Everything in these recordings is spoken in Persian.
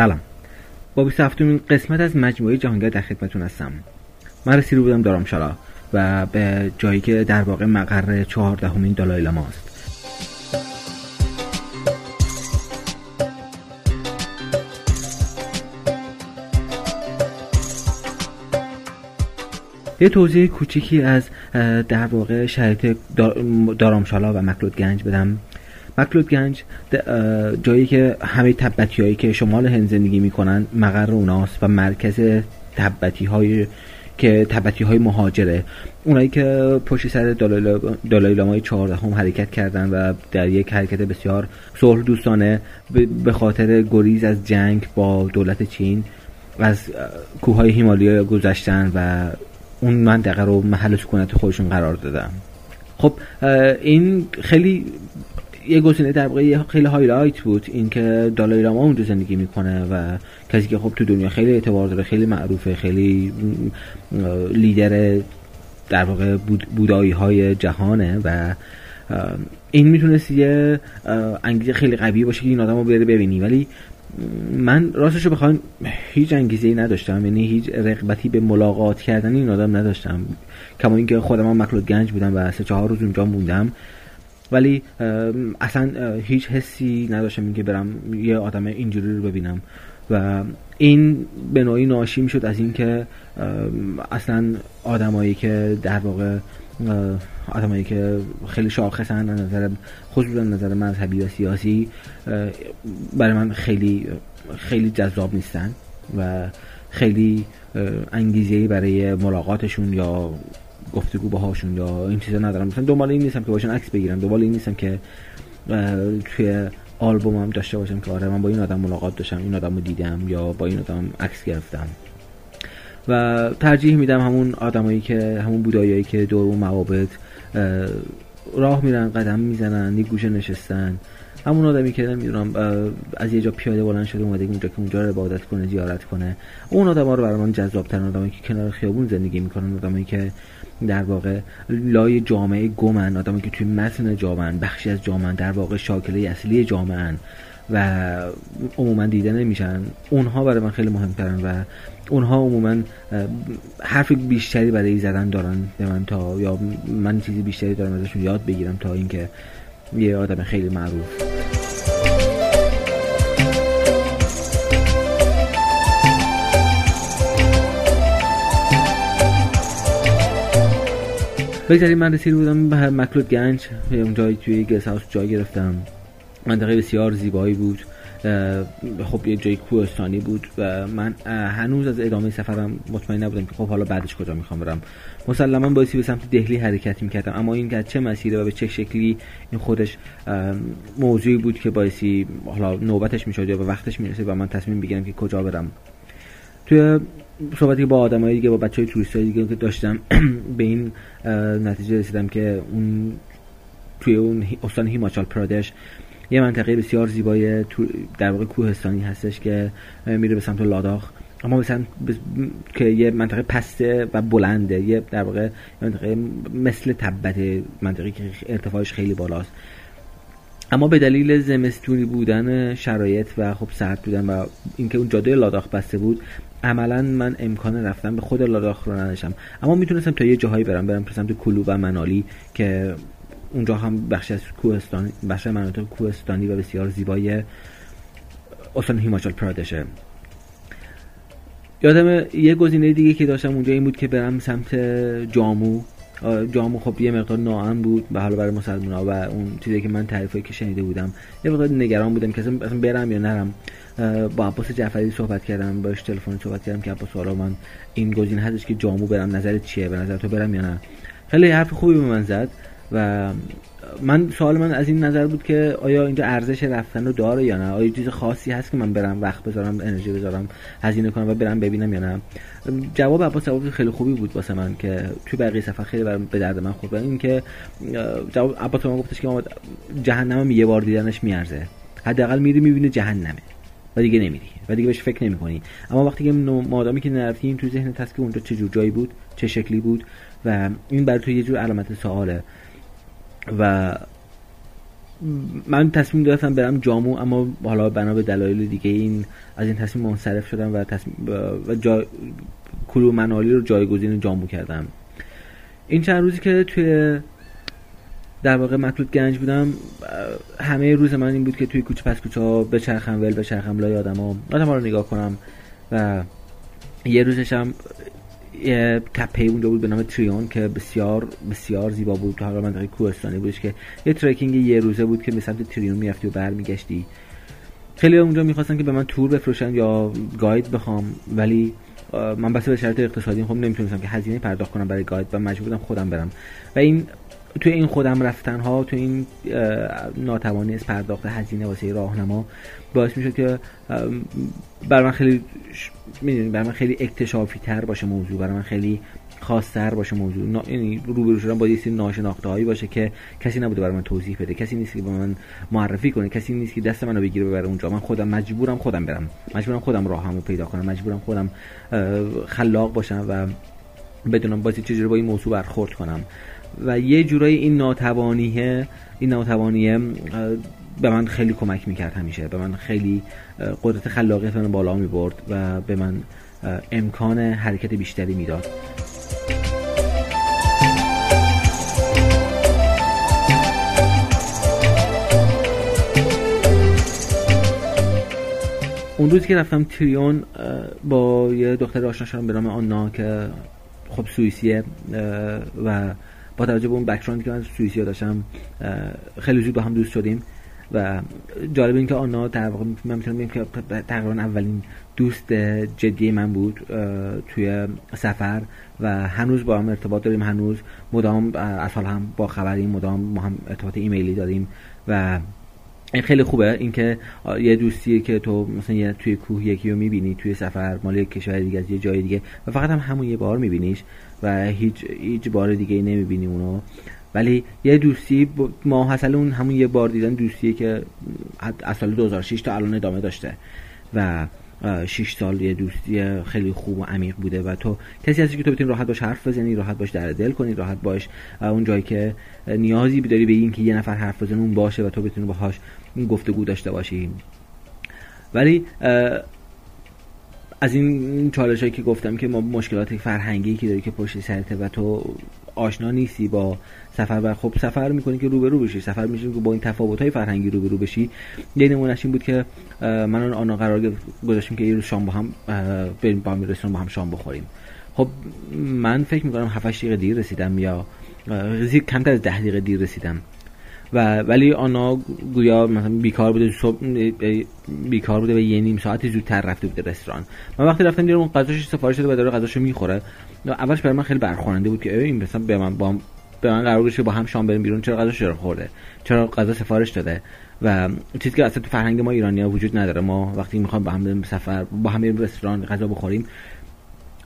سلام. با 27 قسمت از مجموعه جهانگرد در خدمتتون هستم. من رسیده بودم دارامشالا و به جایی که در واقع مقر چهاردهمین دالای است یه توضیح کوچیکی از در واقع شرایط دارامشالا و مکلود گنج بدم. مکلود گنج جایی که همه تبتی هایی که شمال هند زندگی می‌کنن مقر اوناست و مرکز تبتی های که تبتی های مهاجره. اونایی که پشت سر دالای لامای چهاردهم حرکت کردن و در یک حرکت بسیار صلح دوستانه به خاطر گریز از جنگ با دولت چین از کوههای هیمالیا گذشتن و اون منطقه رو محل سکونت خودشون قرار دادن. خب این خیلی یه گزینه در واقع خیلی هایلایت بود اینکه دالای لاما اونجا زندگی می‌کنه و کسی که خب تو دنیا خیلی اعتبار داره خیلی معروفه خیلی لیدر در واقع بودایی های جهانه و این می‌تونست یه انگیزه خیلی قوی باشه که این آدم رو بره ببینی. ولی من راستش رو بخوام هیچ انگیزه ای نداشتم یعنی هیچ رغبتی به ملاقات کردن این آدم نداشتم. کما اینکه خودم هم مکلود گنج بودم و سه چهار روز اونجا موندم. ولی اصلا هیچ حسی نداشتم اینکه برم یه آدم اینجوری رو ببینم. و این به نوعی ناشی می‌شد از اینکه اصلا آدمایی که در واقع آدمایی که خیلی شاخصن نظر خصوصا نظر مذهبی و سیاسی برای من خیلی خیلی جذاب نیستن و خیلی انگیزه برای ملاقاتشون یا گفتگو باهاشون یا این چیزا ندارم. مثلا دنبال این نیستم که باشن عکس بگیرم دنبال این نیستم که توی آلبومم داشته باشم که آره من با این آدم ملاقات داشتم این آدم رو دیدم یا با این آدم عکس گرفتم. و ترجیح میدم همون آدمایی که همون بودایایی که دور اون موابد راه میرن قدم می‌زنن یه گوشه نشستن. همون آدمی که نمی‌دونم از یه جا پیاده بلند شده اومده اونجا که اونجا رو عبادت کنه زیارت کنه. اون آدم ها رو برای من جذاب ترن آدمایی که کنار خیابون زندگی می‌کنن آدمایی که در واقع لای جامعه گمن آدمایی که توی متن جامعه بخشی از جامعه در واقع شاکله اصلی جامعه و عموما دیده نمیشن. اونها برای من خیلی مهمترن و اونها عموما حرف بیشتری برای زدن دارن به من تا یا من چیزی بیشتری دارم ازشون یاد بگیرم تا اینکه یه آدم خیلی معروف. بگذاریم من رسید بودم به مکلود گنج اونجایی توی گس هاوس جای گرفتم. منطقه بسیار زیبایی بود. خب یه جای کوهستانی بود و من هنوز از ادامه سفرم مطمئن نبودم که خب حالا بعدش کجا می‌خوام برم. مسلما بایستی به سمت دهلی حرکت می‌کردم. اما این چه مسیره و به چه شکلی این خودش موضوعی بود که بایستی حالا نوبتش می‌شد یا به وقتش می‌رسه و من تصمیم بگیرم که کجا برم. توی صحبتی با آدمای دیگه با بچه های توریست دیگه که داشتم به این نتیجه رسیدم که اون توی اون استان هیماچال پرادش یه منطقه بسیار زیبای در واقع کوهستانی هستش که میره به سمت لاداخ. اما مثلا که یه منطقه پسته و بلنده یه در واقع منطقه مثل تبت منطقه که ارتفاعش خیلی بالاست. اما به دلیل زمستونی بودن شرایط و خب سرد بودن و اینکه اون جاده لاداخ بسته بود عملا من امکان رفتن به خود لاداخ رو نداشتم. اما می‌تونستم تا یه جاهایی برم. برم سمت کلو و منالی که اونجا هم بخش از کوهستان بخش مناطق کوهستانی و بسیار زیبای استان هیماچال پرادشه. یادم یه گزینه دیگه که داشتم اونجا این بود که برم سمت جامو. جامو خب یه مقدار ناام بود به حال برای مسلمان و اون چیزی که من تعریفی که شنیده بودم یه مقدار نگران بودم که اصلا برم یا نرم. با عباس جعفری صحبت کردم باش تلفن صحبت کردم که عباس حالا من این گزینه هستش که جامو برم نظرت چیه؟ به نظر تو برم یا نه؟ خیلی حرف خوبی به من زد. و من سوال من از این نظر بود که آیا اینجا ارزش رفتن رو داره یا نه؟ آیا چیز خاصی هست که من برم وقت بذارم انرژی بذارم هزینه کنم و برم ببینم یا نه؟ جواب عباس جواب خیلی خوبی بود واسه من که توی بقیه سفر خیلی برم به درد من خورد. این که جواب عباس من گفتش که جهنم یه بار دیدنش میارزه. حداقل میری می‌بینه جهنمه و دیگه نمیری و دیگه بهش فکر نمی‌کنی. اما وقتی که مادامی که نرفتیم تو ذهن که اونجا چه جور جایی بود چه شکلی بود و این برای تو یه جور علامت سواله. و من تصمیم داشتم برم جامو اما حالا بنا به دلایل دیگه این از این تصمیم منصرف شدم و تصمیم و جا کلو منالی رو جایگزین جامو کردم. این چند روزی که توی در واقع مطلوب گنج بودم همه روز من این بود که توی کوچه پس کوچه ها بچرخم ول بچرخم لای آدم ها آدم ها رو نگاه کنم و یه روزش تپه اونجا بود به نام تریون که بسیار بسیار زیبا بود. تو حالا منطقه کوهستانی بودش که یه ترکینگ یه روزه بود که به سمت تریون می‌رفتی و برمیگشتی. خیلی اونجا می‌خواستن که به من تور بفروشن یا گاید بخوام ولی من بس به شرط اقتصادی خب نمی‌تونستم که هزینه پرداخت کنم برای گاید و مجبور بودم خودم برم. و این توی این خودم رفتن ها توی این ناتوانی از پرداخت هزینه واسه راهنما باعث می‌شد که بر من خیلی می‌دونی بر من خیلی اکتشافی تر باشه موضوع برای من خیلی خاصتر باشه موضوع. یعنی روبرو شدن با یه سری ناشناخته هایی باشه که کسی نبوده برای من توضیح بده کسی نیست که به من معرفی کنه کسی نیست که دست منو بگیره ببره اونجا. من خودم مجبورم خودم برم. مجبورم خودم راهمو پیدا کنم. مجبورم خودم خلاق باشم و بدونم بازی چجوری با این موضوع برخورد کنم. و یه جورایی این ناتوانیه این ناتوانیه به من خیلی کمک می‌کرد همیشه. به من خیلی قدرت خلاقیت من بالا می‌برد و به من امکان حرکت بیشتری می‌داد. اون روزی که رفتم تریون با یه دختر آشنا شدم به نام آنا که خب سوئیسیه و با توجه به اون بکراندی که من سوئیسیا داشتم خیلی زود با هم دوست شدیم و جالب این که آنا در واقع من می‌تونم بگم که تقریبا اولین دوست جدی من بود توی سفر و هنوز با هم ارتباط داریم هنوز مدام از حال هم با خبریم مدام ما هم ارتباط ایمیلی داریم و این خیلی خوبه. اینکه یه دوستیه که تو مثلا یه توی کوه یکی رو می‌بینی توی سفر مال یک کشور دیگه از یه جای دیگه و فقط هم همون یه بار میبینیش. و هیچ هیچ بار دیگه نمی‌بینی اونو. ولی یه دوستی ما حاصل اون همون یه بار دیدن دوستیه که از سال 2006 تا الان ادامه داشته. و 6 سال یه دوستی خیلی خوب و عمیق بوده و تو کسی هستی که تو بتونی راحت باش حرف بزنی راحت باش در دل کنی راحت باش اون جایی که نیازی داری به این که یه نفر حرف بزنه اون باشه و تو بتونی باهاش گفتگو داشته باشی. ولی از این چالش هایی که گفتم که ما مشکلات فرهنگی که داری که پشت سرته و تو آشنا نیستی با سفر و خب سفر می‌کنی که روبرو بشی. سفر میشی که با این تفاوت های فرهنگی روبرو بشی. یه نمونهش این بود که من آن قرار گذاشتیم که یه روز شام با هم بریم با هم با هم شام بخوریم. خب من فکر می‌کنم 7 دقیقه دیر رسیدم یا کمتر از 10 دقیقه دیر رسیدم. و ولی آنا گویا مثلا بیکار بوده صبح بیکار بوده و یه نیم ساعتی زودتر رفته بوده رستوران. من وقتی رفتم دیدم اون غذاش سفارش داده و داره غذاشو می‌خوره. اولش برای من خیلی برخورنده بود که این مثلا به من با به من قرار با هم شام بریم بیرون چرا غذاش رو خورده؟ چرا غذا سفارش داده؟ و چیزی که اصلا تو فرهنگ ما ایرانی ها وجود نداره. ما وقتی می‌خوام با هم سفر با هم رستوران غذا بخوریم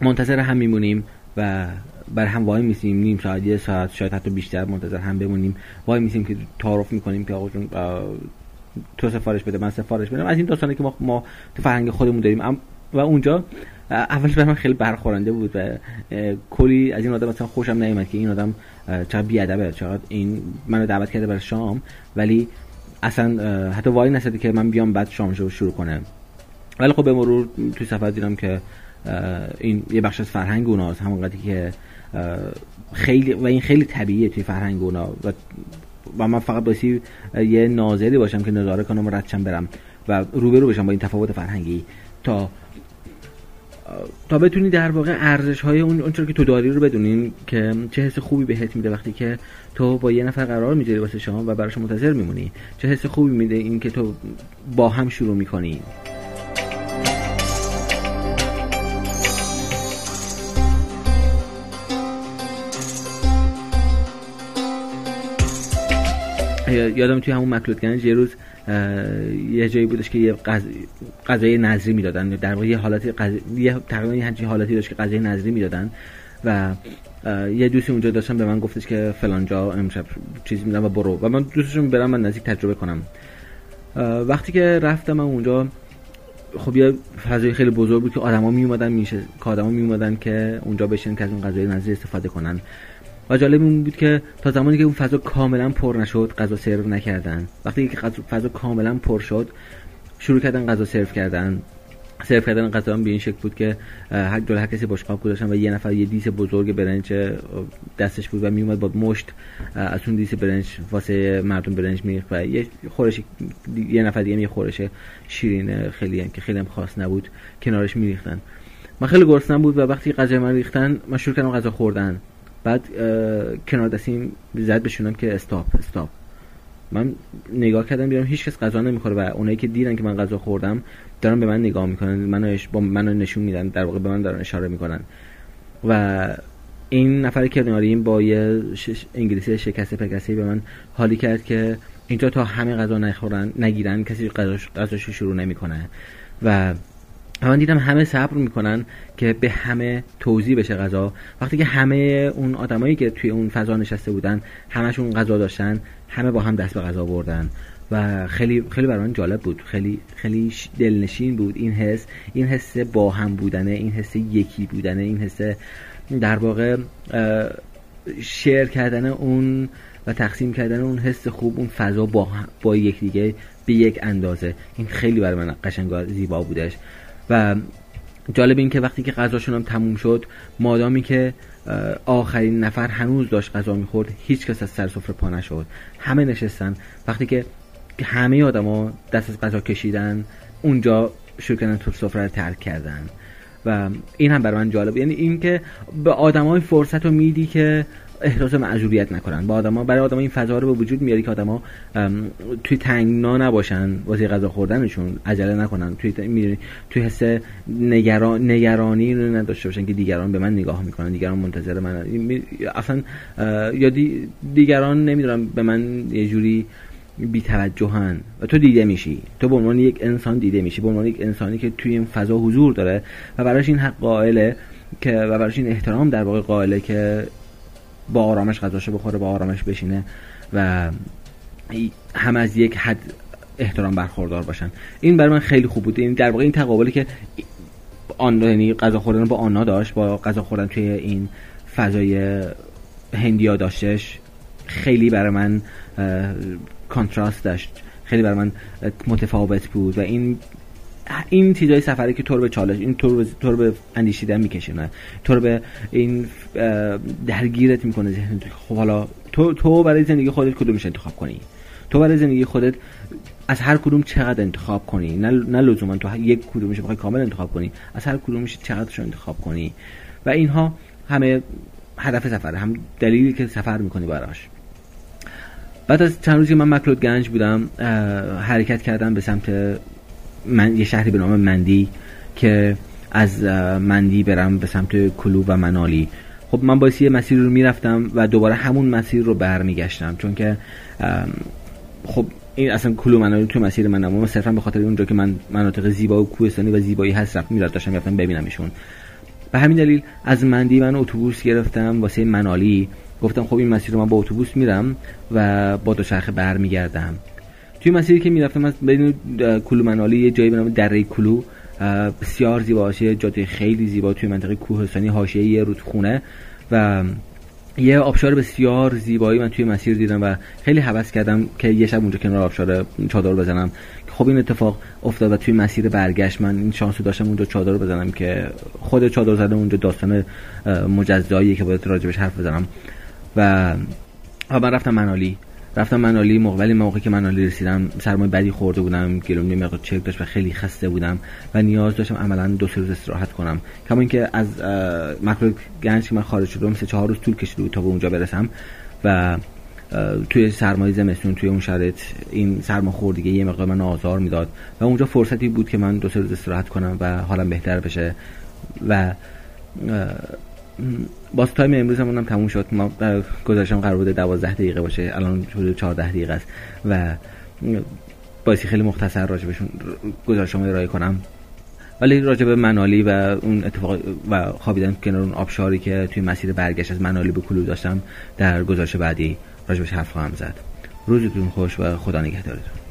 منتظر هم میمونیم و بر هم وای میسیم نیم ساعت یه ساعت شاید حتی بیشتر منتظر هم بمونیم. وای میسیم که تعارف می‌کنیم که آقا جون تو سفارش بده من سفارش بدم. از این داستانی که ما, تو فرهنگ خودمون داریم. و اونجا اولش برای من خیلی برخورنده بود و کلی از این آدم مثلا خوشم نیومد که این آدم چقدر بیادبه چقدر این منو دعوت کرده برای شام. ولی اصلا حتی وای نسده که من بیام بعد شامشو شروع کنم ولی خب به مرور توی سفر دیدم که این یه بخش از فرهنگ اوناست همون قدری که خیلی و این خیلی طبیعیه توی فرهنگ اونا. و و من فقط باسی یه ناظری باشم که نظاره کنم و ردشم برم و روبرو بشم با این تفاوت فرهنگی تا تا بتونی در واقع ارزش های اون اونچه که تو داری رو بدونین که چه حس خوبی بهت میده وقتی که تو با یه نفر قرار می‌ذاری واسه شما و براش منتظر میمونی. چه حس خوبی میده این که تو با هم شروع می‌کنی. یادم توی همون مکلوت یه روز یه جایی بودش که یه غذای نظری می‌دادن. در واقع یه حالتی یه تقریبا همچین حالتی داشت که غذای نظری می‌دادن و یه دوستی اونجا داشتم به من گفتش که فلان جا امشب چیزی میدم و برو. و من دوستشون برم من نزدیک تجربه کنم. وقتی که رفتم من اونجا خب یه فضای خیلی بزرگ بود که آدما می اومدن میشه که آدما می اومدن که اونجا بشن که از اون غذای نظری استفاده کنن. و جالب این بود که تا زمانی که اون فضا کاملا پر نشد غذا سرو نکردن. وقتی که فضا کاملا پر شد شروع کردن غذا سرو کردن. سرو کردن غذا به این شکل بود که هر جلو هر کسی بشقاب گذاشتن و یه نفر یه دیس بزرگ برنج دستش بود و میومد با مشت از اون دیس برنج واسه مردم برنج میریخت و یه خورش یه نفر دیگه یه خورش شیرین خیلی هم که خیلی هم خاص نبود کنارش میریختن. من خیلی گرسنم بود و وقتی غذا من ریختن من شروع کردم غذا خوردن. بعد کنار دستیم زد بشونم که استاپ استاپ. من نگاه کردم بیارم هیچ کس غذا نمی‌خوره و اونایی که دیدن که من غذا خوردم دارن به من نگاه می‌کنن منو با منو نشون میدن در واقع به من دارن اشاره می‌کنن. و این نفر کناریم با یه انگلیسی شکسته پکسته به من حالی کرد که اینجا تا همه غذا نخورن نگیرن کسی غذاش شروع نمی‌کنه. و من دیدم همه صبر می‌کنن که به همه توضیح بشه غذا. وقتی که همه اون آدمایی که توی اون فضا نشسته بودن همشون غذا داشتن همه با هم دست به غذا بردن. و خیلی خیلی برای من جالب بود. خیلی خیلی دلنشین بود این حس. این حس با هم بودنه این حس یکی بودنه این حس در واقع شیر کردن اون و تقسیم کردن اون حس خوب اون فضا با, با یکدیگه به یک اندازه. این خیلی برای من قشنگ زیبا بودش. و جالب این که وقتی که غذاشون هم تموم شد مادامی که آخرین نفر هنوز داشت غذا می‌خورد هیچ کس از سر سفره پا نشد. همه نشستن. وقتی که همه آدما دست از غذا کشیدن اونجا شروع کردن تو سفره رو ترک کردن. و این هم برای من جالب. یعنی اینکه به آدمای فرصت رو میدی که احساس معذوریت نکنن. با آدما برای آدما این فضا رو به وجود میاری که آدما توی تنگنا نباشن واسه غذا خوردنشون عجله نکنن. توی می‌دونی توی حس نگران نگرانی رو نداشته باشن که دیگران به من نگاه می‌کنن دیگران منتظر من اصلا یا دیگران نمی‌دونم به من یه جوری بیتوجهن. و تو دیده میشی. تو به عنوان یک انسان دیده میشی. به عنوان یک انسانی که توی این فضا حضور داره. و براش این حق قائله که و براش این احترام در واقع قائله که با آرامش غذاشو بخوره با آرامش بشینه و هم از یک حد احترام برخوردار باشن. این برای من خیلی خوب بود. این در واقع این تقابلی که آن یعنی غذا خوردن با آنا داشت با غذا خوردن توی این فضای هندیا داشتش خیلی برای من کانتراست داشت. خیلی برای من متفاوت بود و این این چیزای سفری که تو به چالش این تو به اندیشیدن میکشونه تو به این درگیرت می‌کنه ذهن خب حالا تو تو برای زندگی خودت کدومش انتخاب کنی؟ تو برای زندگی خودت از هر کدوم چقدر انتخاب کنی؟ نه نه لزوما تو یک کدومش بخوای کامل انتخاب کنی از هر کدومش چقدرش انتخاب کنی؟ و اینها همه هدف سفر هم دلیلی که سفر می‌کنی براش. بعد از چند روزی من مکلود گنج بودم حرکت کردم به سمت من یه شهری به نام مندی که از مندی برم به سمت کلو و منالی. خب من باعث یه مسیر رو می‌رفتم و دوباره همون مسیر رو برمیگشتم. چون که خب این اصلا کلو منالی تو مسیر من اما صرفا به خاطر اونجا که من مناطق زیبا و کوهستانی و زیبایی هست رفت می‌رفت داشتم رفتم ببینمشون به همین دلیل از مندی من اتوبوس گرفتم واسه منالی. گفتم خب این مسیر رو من با اتوبوس میرم و با دوچرخه برمیگردم. توی مسیری که می‌رفتم از بین کلو منالی یه جایی به نام دره کلو بسیار زیبا یه جاده خیلی زیبا توی منطقه کوهستانی حاشیه یه رودخونه و یه آبشار بسیار زیبایی من توی مسیر دیدم و خیلی حوض کردم که یه شب اونجا کنار آبشار چادر بزنم. خب این اتفاق افتاد و توی مسیر برگشت من این شانس داشتم اونجا چادر بزنم که خود چادر زده اونجا داستان مجزایی که باید راجبش حرف بزنم. و من رفتم منالی. رفتم منالی ولی موقعی که منالی رسیدم سرمایه بدی خورده بودم گلوم مقدار چک داشت و خیلی خسته بودم و نیاز داشتم عملا دو سه روز استراحت کنم. کما اینکه از مکرو گنج که من خارج شدم سه چهار روز طول کشید تا به اونجا برسم و توی سرمایه زمستون توی اون شرایط این خوردگی یه مقدار من آزار می‌داد و اونجا فرصتی بود که من دو سه روز استراحت کنم و حالم بهتر بشه و باز تایم امروز هم تموم شد. ما گذاشتم قرار بوده 12 دقیقه باشه. الان حدود 14 دقیقه است. و باعثی خیلی مختصر راجبشون گزارشم ارائه کنم. ولی راجب منالی و اون اتفاق و خوابیدن کنار اون آبشاری که توی مسیر برگشت از منالی به کلو داشتم در گزارش بعدی راجبش حرف خواهم زد. روزتون خوش و خدا نگهدارتون.